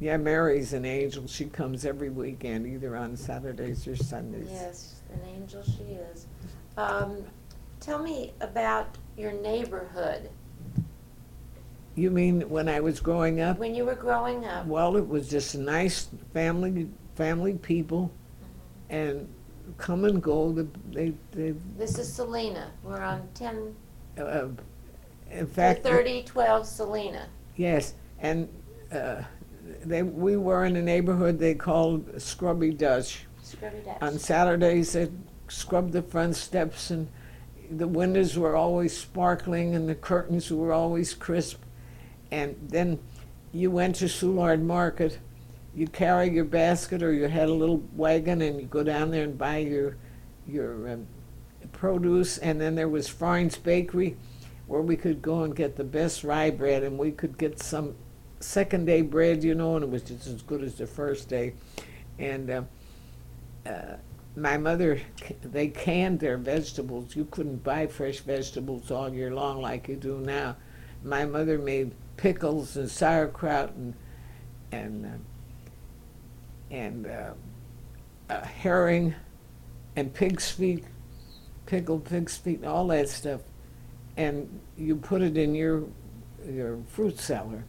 Yeah, Mary's an angel. She comes every weekend, either on Saturdays or Sundays. Yes, an angel she is. Um, tell me about your neighborhood. You mean when I was growing up? When you were growing up, Well, it was just nice family, family people, and come and go. The, they, they, this is Salena. We're on ten, uh, in fact, thirty twelve Salena. yes, and uh, they, we were in a neighborhood they called Scrubby Dutch. Scrubby On Saturdays, they scrubbed the front steps, and the windows were always sparkling, and the curtains were always crisp. And then you went to Soulard Market, you carry your basket, or you had a little wagon, and you go down there and buy your your um, produce. And then there was Freund's Bakery, where we could go and get the best rye bread, and we could get some second day bread, you know, and it was just as good as the first day. And uh, uh, my mother, they canned their vegetables. You couldn't buy fresh vegetables all year long like you do now. My mother made pickles and sauerkraut and and uh, and uh, herring and pig's feet, pickled pig's feet, all that stuff, and you put it in your your fruit cellar.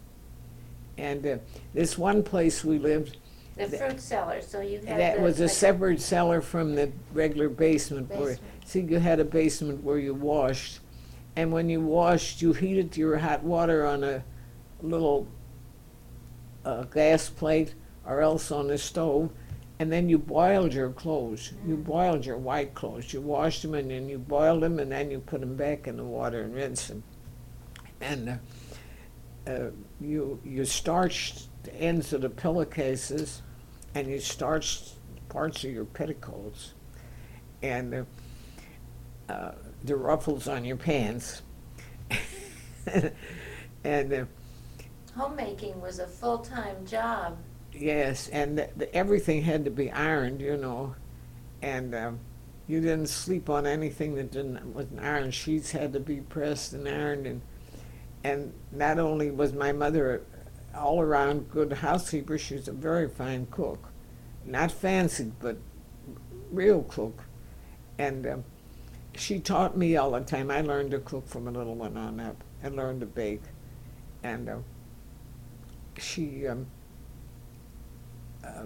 And uh, this one place we lived, The fruit cellar, so you had that the- was a like separate cellar from the regular basement where, basement. see, you had a basement where you washed. And when you washed, you heated your hot water on a little uh, gas plate or else on the stove. And then you boiled your clothes. You Mm. boiled your white clothes. You washed them and then you boiled them and then you put them back in the water and rinsed them. And uh, uh, you you starched the ends of the pillowcases and you starched parts of your petticoats and uh, uh, the ruffles on your pants. and uh, Homemaking was a full-time job. yes, and the, the, everything had to be ironed, you know, and um, you didn't sleep on anything that didn't wasn't ironed. Sheets had to be pressed and ironed, and and not only was my mother all around good housekeeper, she was a very fine cook, not fancy but real cook, and. Um, she taught me all the time. I learned to cook from a little one on up. I learned to bake, and uh, she. Um, uh,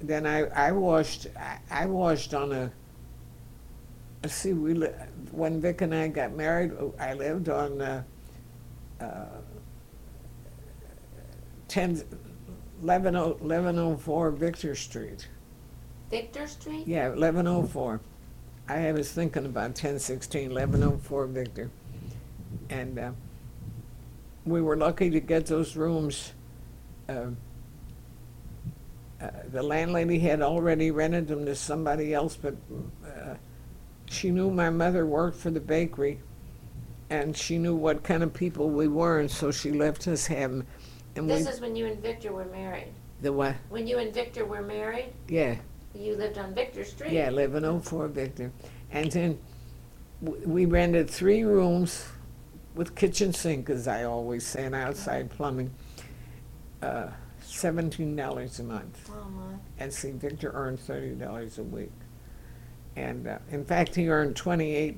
then I I washed I, I washed on a. See, we li- when Vic and I got married, I lived on uh, uh, 10, 11, 1104 Victor Street. Victor Street? Yeah, eleven oh four. I was thinking about ten sixteen, eleven oh four Victor. And uh, we were lucky to get those rooms. Uh, uh, the landlady had already rented them to somebody else, but uh, she knew my mother worked for the bakery, and she knew what kind of people we were, and so she left us 'em. And we, This is when you and Victor were married. the what? When you and Victor were married, Yeah. you lived on Victor Street. Yeah, eleven oh four Victor. And then w- we rented three rooms with kitchen sink, as I always say, and outside plumbing. Uh, seventeen dollars a month. Oh, my. And see, Victor earned thirty dollars a week. And uh, in fact, he earned twenty-eight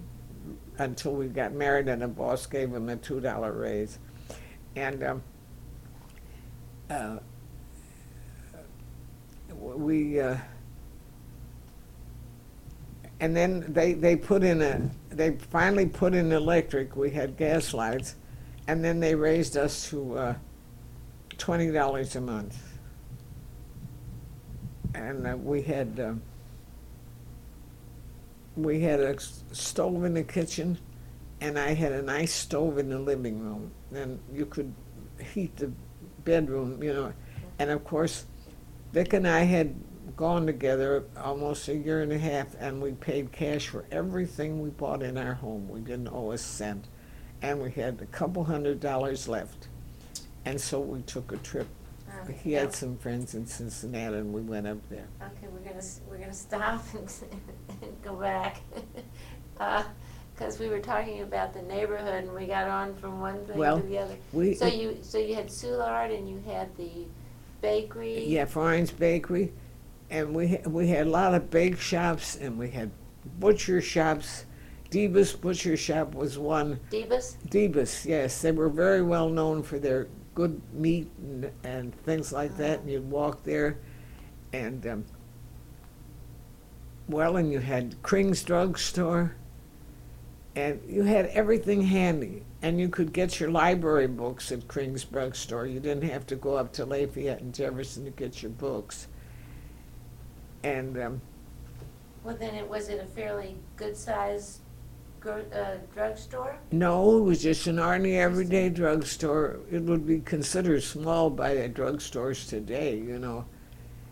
until we got married, and the boss gave him a two dollar raise. And um, uh, we. Uh, and then they, they put in a, they finally put in electric, we had gas lights, and then they raised us to uh, twenty dollars a month. And uh, we had, uh, we had a stove in the kitchen, and I had a nice stove in the living room. And you could heat the bedroom, you know. And of course, Vic and I had gone together almost a year and a half, and we paid cash for everything we bought in our home. We didn't owe a cent. And we had a couple hundred dollars left. And so we took a trip. He had some friends in Cincinnati, and we went up there. Okay, we're gonna, s- we're gonna stop and, and go back. Uh, because we were talking about the neighborhood and we got on from one thing Well, to the other. We, So you, so you had Soulard and you had the bakery? yeah, Florence Bakery, and we ha- we had a lot of bake shops, and we had butcher shops. Divas Butcher Shop was one. Divas? Divas, yes, they were very well known for their good meat and, and things like that. And you'd walk there, and um, well, and you had Kring's drugstore, and you had everything handy. And you could get your library books at Kring's drugstore. You didn't have to go up to Lafayette and Jefferson to get your books. And um, Well, then it, was it a fairly good-sized uh, drugstore? no, it was just an ordinary everyday drugstore. It would be considered small by the drugstores today, you know.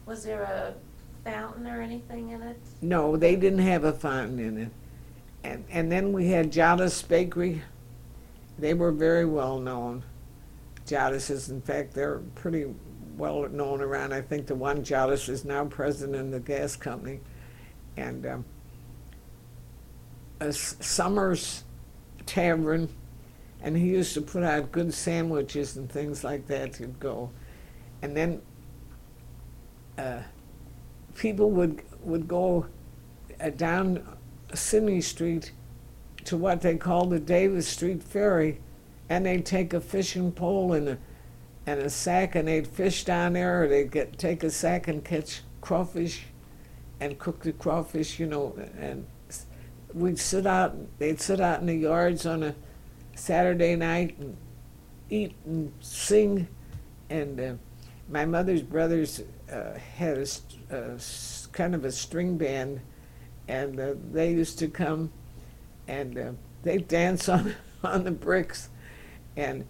Was there a fountain or anything in it? No, they didn't have a fountain in it. And, and then we had Jada's Bakery. They were very well known. Jada's is, in fact, they're pretty well known around. I think the one Jada's is now president of the gas company. And um, a Summers Tavern, and he used to put out good sandwiches and things like that You'd go. And then uh, people would would go uh, down Sidney Street to what they call the Davis Street Ferry, and they'd take a fishing pole and a and a sack, and they'd fish down there, or they'd get take a sack and catch crawfish, and cook the crawfish, you know, and we'd sit out. They'd sit out in the yards on a Saturday night and eat and sing, and uh, my mother's brothers uh, had a, a s- kind of a string band, and uh, they used to come, and uh, they dance on on the bricks, and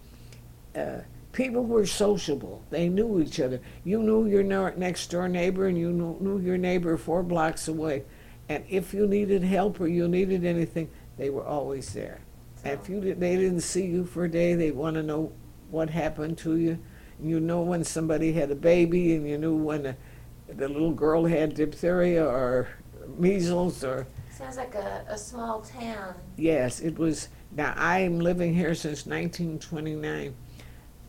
uh, people were sociable. They knew each other. You knew your next door neighbor, and you knew your neighbor four blocks away, and if you needed help or you needed anything, they were always there. And if you did, they didn't see you for a day, they want to know what happened to you. You know when somebody had a baby, and you knew when the, the little girl had diphtheria or measles or Sounds like a, a small town. yes, it was. Now I'm living here since 1929.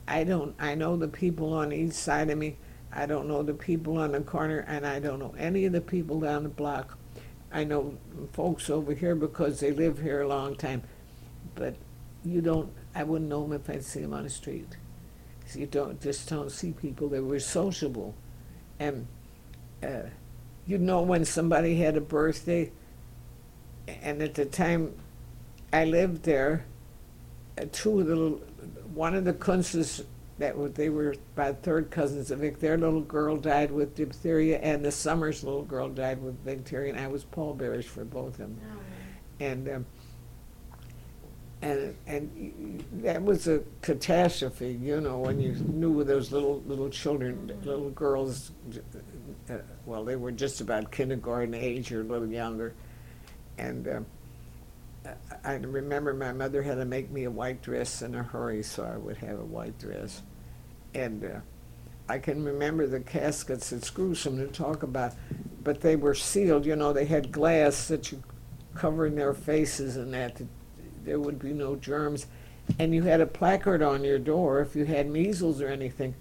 I don't. I know the people on each side of me. I don't know the people on the corner, and I don't know any of the people down the block. I know folks over here because they live here a long time, but you don't. I wouldn't know them if I'd see them on the street. So you don't just don't see people. They were sociable, and uh, you know when somebody had a birthday. And at the time I lived there, uh, two of the one of the Kunzes that were, they were about third cousins of Vic. Their little girl died with diphtheria, and the Summers little girl died with diphtheria. And I was pallbearers for both of them Oh, and um, and and that was a catastrophe, you know, when you knew those little little children, little girls. Uh, well, they were just about kindergarten age or a little younger, and. Um, I remember my mother had to make me a white dress in a hurry, so I would have a white dress. And uh, I can remember the caskets. It's gruesome to talk about, but they were sealed. You know, they had glass that you covering their faces and that, that there would be no germs. And you had a placard on your door if you had measles or anything.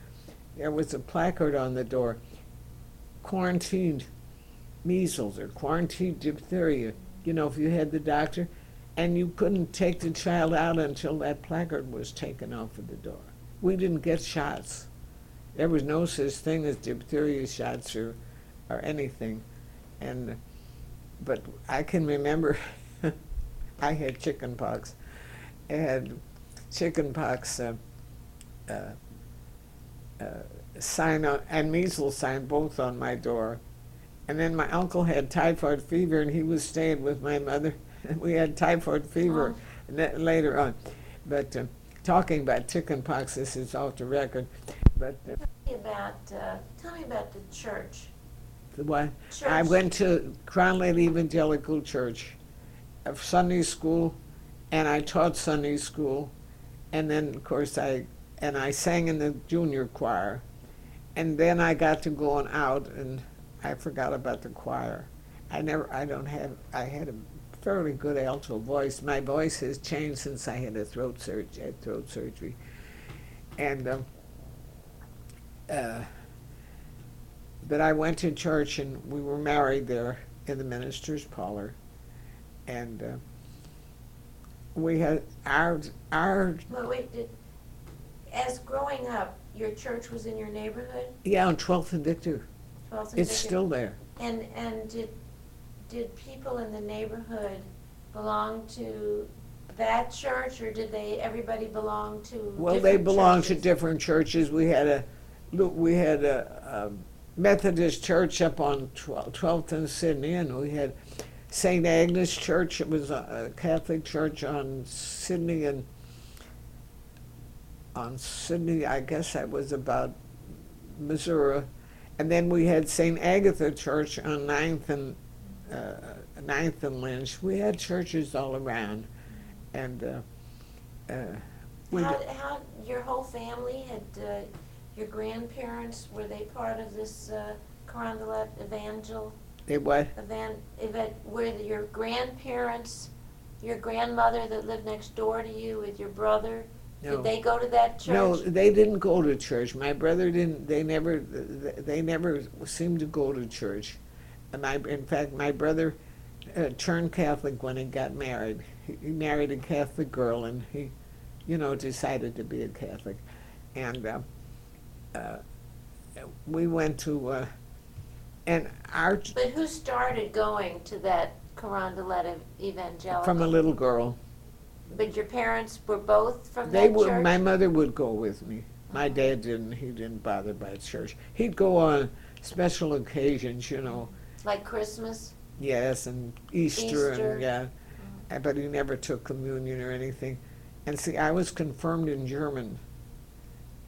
There was a placard on the door, quarantined measles or quarantined diphtheria. You know, if you had the doctor, and you couldn't take the child out until that placard was taken off of the door. We didn't get shots. There was no such thing as diphtheria shots or, or anything. And, but I can remember I had chicken pox. Had chicken pox uh, uh, uh, sign on, and measles sign both on my door. And then my uncle had typhoid fever, and he was staying with my mother. And we had typhoid fever later on. But uh, talking about chicken pox, this is off the record. But uh, Tell me about, uh, tell me about the church. the what? Church. I went to Carondelet Evangelical Church, of Sunday school, and I taught Sunday school, and then of course I and I sang in the junior choir, and then I got to going out, and I forgot about the choir. I never, I don't have, I had a fairly good alto voice. My voice has changed since I had a throat surgery. Had throat surgery, and um, uh, but I went to church and we were married there in the minister's parlor, and uh, we had our our Well, wait, did, as growing up, your church was in your neighborhood? yeah on Twelfth and Victor. 12th and It's Vicar? still there. And, and did, did people in the neighborhood belong to that church, or did they, everybody belong to Well, they different belonged to churches? different churches. We had a, we had a, a Methodist church up on Twelfth and Sidney, and we had St. Agnes Church. It was a, a Catholic church on Sidney and on Sidney. I guess that was about Missouri, and then we had St. Agatha Church on Ninth and uh, Ninth and Lynch. We had churches all around, and. Uh, uh, we How, how, your whole family had, uh, your grandparents, were they part of this, uh, Carondelet Evangel? It what? Evan, event, were your grandparents, your grandmother that lived next door to you with your brother, No. did they go to that church? No, they didn't go to church. My brother didn't. They never. They never seemed to go to church. And I, in fact, my brother uh, turned Catholic when he got married. He, he married a Catholic girl, and he, you know, decided to be a Catholic. And uh, uh, we went to, uh, and our But who started going to that Carondelet Evangelical? from a little girl. But your parents were both from They that would. church? My mother would go with me. My dad didn't. He didn't bother by church. He'd go on special occasions, you know. Like Christmas? Yes, and Easter, Easter. and yeah, Uh, but he never took communion or anything. And see, I was confirmed in German,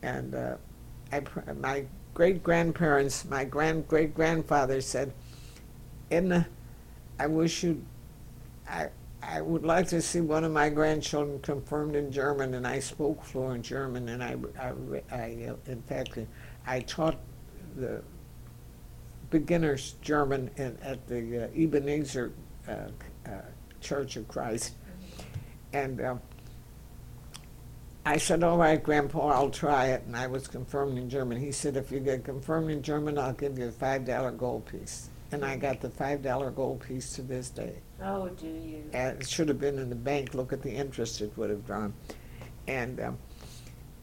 and uh, I, pr- my great grandparents, my grand great grandfather said, "Edna, I wish you, I." I would like to see one of my grandchildren confirmed in German, and I spoke fluent German, and I, I, I uh, in fact, I taught the beginners German in, at the uh, Ebenezer uh, uh, Church of Christ. And uh, I said, All right, Grandpa, I'll try it. And I was confirmed in German. He said, If you get confirmed in German, I'll give you a $5 gold piece. And I got the $5 gold piece to this day. Oh, do you? And it should have been in the bank. Look at the interest it would have drawn. And um,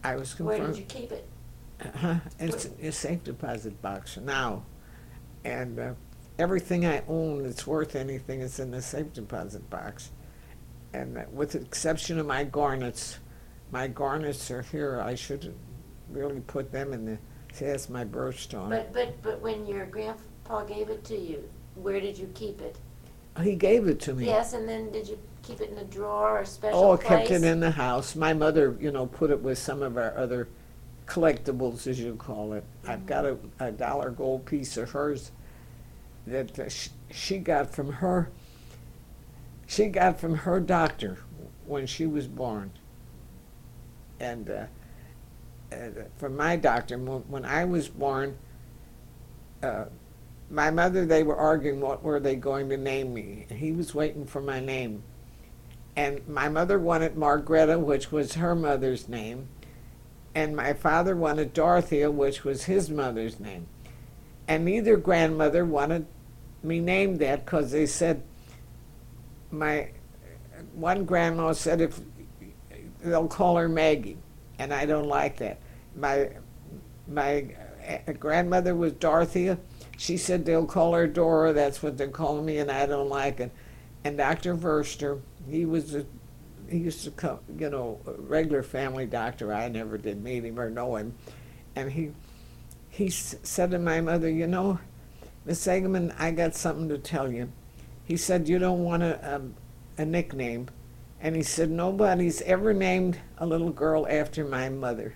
I was confirmed. Where did you keep it? Uh-huh. It's a safe deposit box now. And uh, everything I own that's worth anything is in the safe deposit box. And with the exception of my garnets, my garnets are here. I should really put them in the, see, that's my birthstone. But, but, but when your grandpa gave it to you, where did you keep it? he gave it to me. Yes, and then did you keep it in a drawer or special Oh, place? kept it in the house. My mother, you know, put it with some of our other collectibles, as you call it. I've got a, a dollar gold piece of hers that uh, sh- she got from her. She got from her doctor when she was born, and, uh, uh, from my doctor when, I was born. Uh, my mother, they were arguing what were they going to name me, and he was waiting for my name. And my mother wanted Margreta, which was her mother's name, and my father wanted Dorothea, which was his mother's name. And neither grandmother wanted me named that because they said my one grandma said if they'll call her Maggie, and I don't like that. My my uh, grandmother was Dorothea. She said they'll call her Dora. That's what they're calling me, and I don't like it. And Dr. Verster, he was a, he used to come, you know, a regular family doctor. I never did meet him or know him, and he he s- said to my mother, you know, Miss Egerman, I got something to tell you. He said you don't want a um, a nickname, and he said nobody's ever named a little girl after my mother.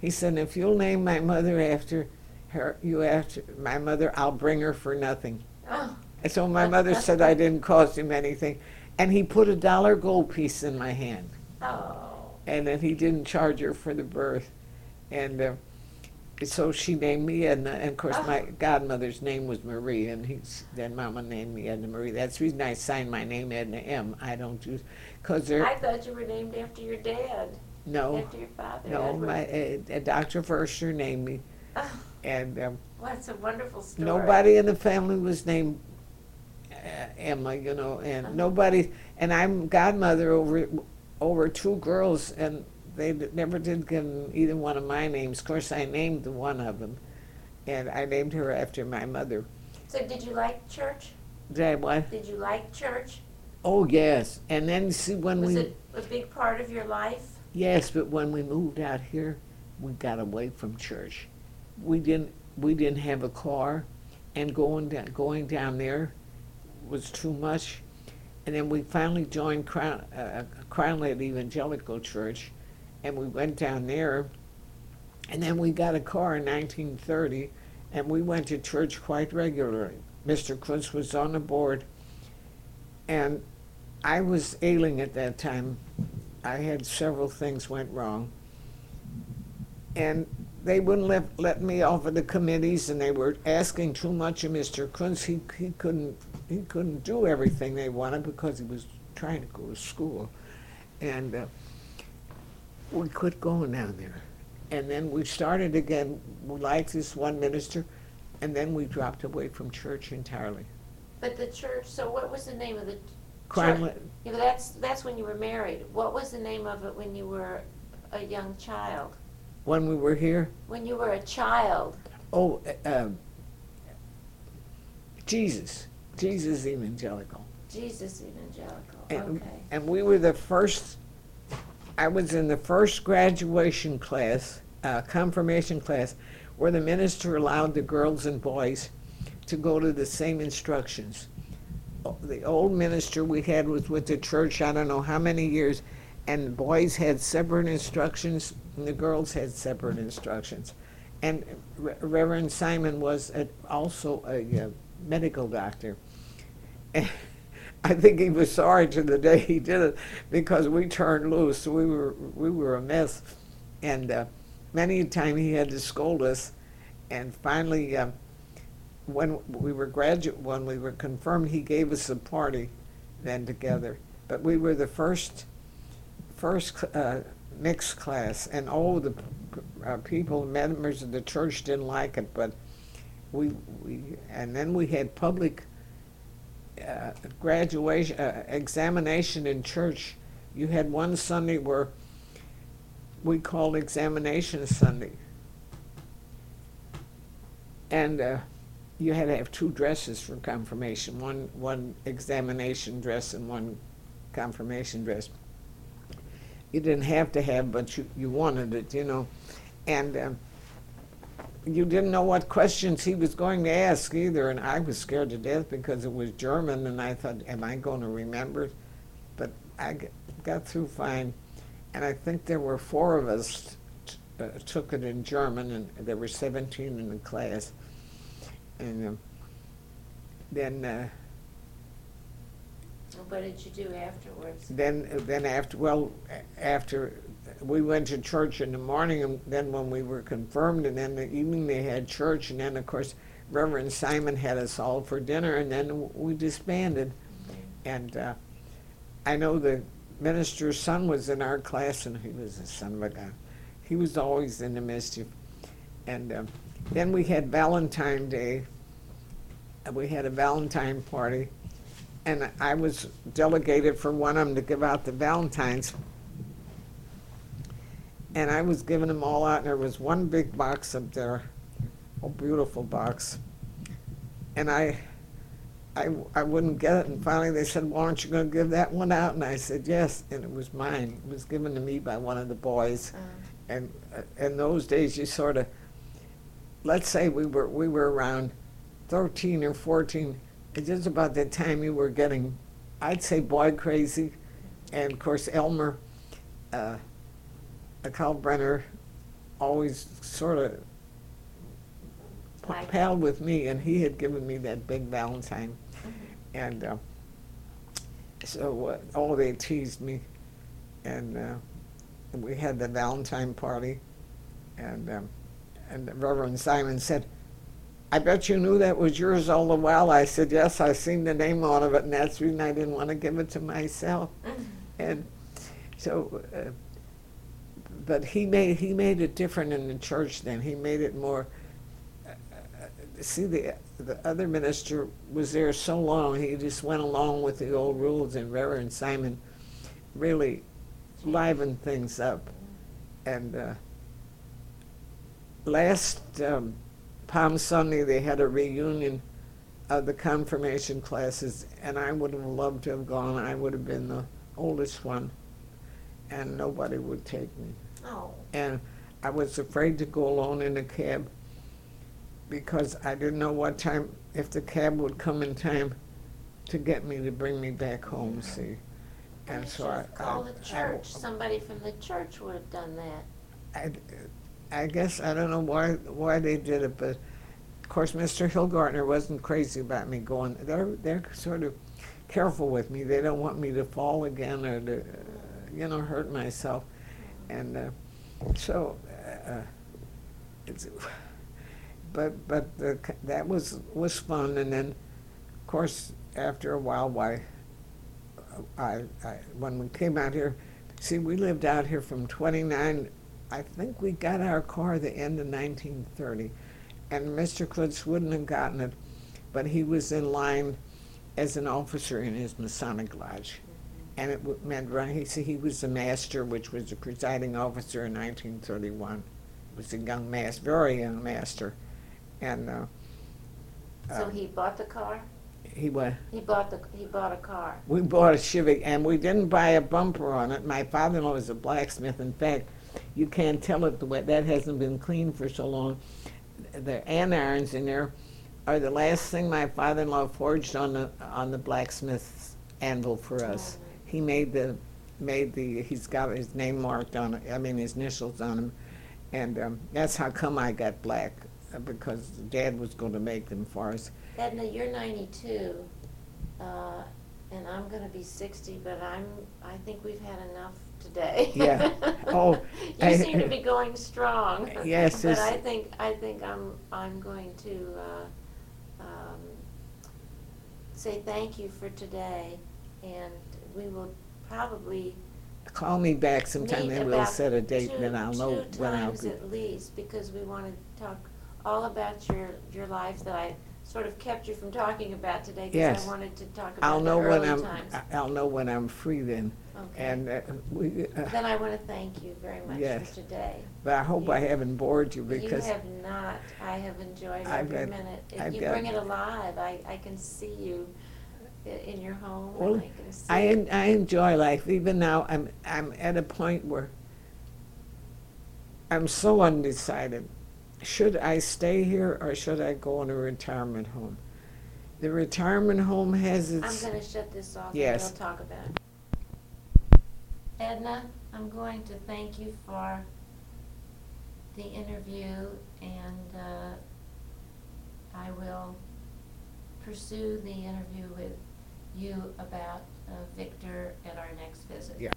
He said if you'll name my mother after her, you after my mother, I'll bring her for nothing. Oh, And so my mother said I didn't cost him anything. And he put a dollar gold piece in my hand. oh. And then he didn't charge her for the birth. And uh, so she named me Edna, and of course my Oh. godmother's name was Marie, and he's, then Mama named me Edna Marie. That's the reason I signed my name Edna M. I don't do, cause there, I thought you were named after your dad, no, after your father. no, Edward. my, uh, Dr. Forsher named me, Oh, and, um, well, that's a wonderful story. nobody in the family was named uh, Emma, you know, and Uh-huh. nobody, and I'm godmother over, over two girls, and they d- never did give either one of my names. Of course, I named the one of them, and I named her after my mother. So did you like church? Did I what? Did you like church? Oh, yes, and then see when Was we, Was it a big part of your life? yes, but when we moved out here, we got away from church. We didn't, we didn't have a car, and going down, going down there was too much. And then we finally joined Crown, uh, Evangelical Church, and we went down there. And then we got a car in 1930, and we went to church quite regularly. Mr. Kunz was on the board, and I was ailing at that time. I had several things went wrong. And they wouldn't let, let me off of the committees, and they were asking too much of Mr. Kunz. He, he couldn't, he couldn't do everything they wanted because he was trying to go to school. And uh, we quit going down there. And then we started again, we liked this one minister, and then we dropped away from church entirely. But the church, so what was the name of the Crime, church? Yeah, but that's, that's when you were married. What was the name of it when you were a young child? when we were here, When you were a child? oh, uh, um, Jesus, Jesus Evangelical. Jesus Evangelical, And, okay. and we were the first, I was in the first graduation class, uh, confirmation class, where the minister allowed the girls and boys to go to the same instructions. The old minister we had was with the church, I don't know how many years, and the boys had separate instructions, and the girls had separate instructions. And Re- Reverend Simon was a- also a uh, medical doctor. I think he was sorry to the day he did it because we turned loose. We were we were a mess, and uh, many a time he had to scold us. And finally, uh, when we were graduate, when we were confirmed, he gave us a party then together. But we were the first first uh, mixed class, and all the uh, people, members of the church, didn't like it. But we we and then we had public uh, graduation uh, examination in church. You had one Sunday where we called examination Sunday, and uh, you had to have two dresses for confirmation: one one examination dress and one confirmation dress. You didn't have to have, but you you wanted it, you know, and. Um, you didn't know what questions he was going to ask either, and I was scared to death because it was German, and I thought, am I going to remember? But I got through fine, and I think there were four of us t- uh, took it in German, and there were 17 in the class. And um, then, uh, What did you do afterwards? then, then after, well, after we went to church in the morning, and then when we were confirmed, and then the evening they had church, and then of course Reverend Simon had us all for dinner, and then we disbanded. And uh, I know the minister's son was in our class, and he was a son of a gun. He was always in the mischief. And uh, then we had Valentine Day. We had a Valentine party, and I was delegated for one of them to give out the Valentines. And I was giving them all out, and there was one big box up there, a beautiful box. And I, I, I wouldn't get it, and finally they said, "Well, aren't you going to give that one out?" And I said, "Yes," and it was mine. It was given to me by one of the boys. Uh, And uh, in those days, you sort of, let's say we were we were around thirteen or fourteen. It's just about the time you were getting, I'd say, boy crazy, and of course Elmer, uh, Kalbrenner, always sort of Like- palled with me, and he had given me that big Valentine, and uh, so uh, oh, they teased me, and uh, we had the Valentine party, and um, And Reverend Simon said, I bet you knew that was yours all the while. I said, yes, I seen the name on of it, and that's the reason I didn't want to give it to myself. And so, uh, but he made, he made it different in the church then. He made it more, uh, uh, see, the, the other minister was there so long, he just went along with the old rules, and Reverend Simon really livened things up. And uh, last um, Palm Sunday, they had a reunion of the confirmation classes, and I would have loved to have gone. I would have been the oldest one, and nobody would take me. Oh, And I was afraid to go alone in a cab because I didn't know what time, if the cab would come in time to get me to bring me back home, see. And so I. called I- the I- church. Somebody from the church would have done that. I, I guess, I don't know why, why they did it, but of course, Mr. Hillgartner wasn't crazy about me going. They're, they're sort of careful with me. They don't want me to fall again or to, uh, you know, hurt myself. And uh, so, uh, it's, but, but the, that was, was fun. And then, of course, after a while, why, I, I, when we came out here, see, we lived out here from 29 I think we got our car the end of 1930, and Mr. Kunz wouldn't have gotten it, but he was in line as an officer in his Masonic lodge, and it meant run. He he was the master, which was the presiding officer in 1931. Was a young master, very young master, and uh, So uh, he bought the car? he was. He bought the, he bought a car. We bought a Civic, and we didn't buy a bumper on it. My father-in-law was a blacksmith. In fact, you can't tell it the way that hasn't been cleaned for so long. The andirons in there are the last thing my father-in-law forged on the on the blacksmith's anvil for us. He made the made the he's got his name marked on it. I mean his initials on him, and um, that's how come I got black uh, because Dad was going to make them for us. Edna, you're ninety-two, uh, and I'm gonna be sixty, but I'm, I think we've had enough today. Yeah. Oh, I- You seem to be going strong. Yes, But it's- I think, I think I'm, I'm going to, uh, um, say thank you for today, and we will probably Call me back sometime, meet and we'll about set a date, two- and I'll know two when I'll times be. at least, because we want to talk all about your, your life that I sort of kept you from talking about today, because Yes. I wanted to talk I'll about the know when early I'm, times. I- I'll know when I'm free then, Okay. and uh, we, uh, Then I want to thank you very much Yes. for today. but I hope I you- haven't bored you because. You have not, I have enjoyed I've every got- minute. If I've You got- bring it alive, I, I can see you i- in your home, Well, and I can see. I, en- I enjoy life, even now, I'm, I'm at a point where I'm so undecided. Should I stay here or should I go in a retirement home? The retirement home has its I'm its, gonna shut this off and Yes. we'll talk about it. Edna, I'm going to thank you for the interview and, uh, I will pursue the interview with you about, uh, Victor at our next visit. Yeah.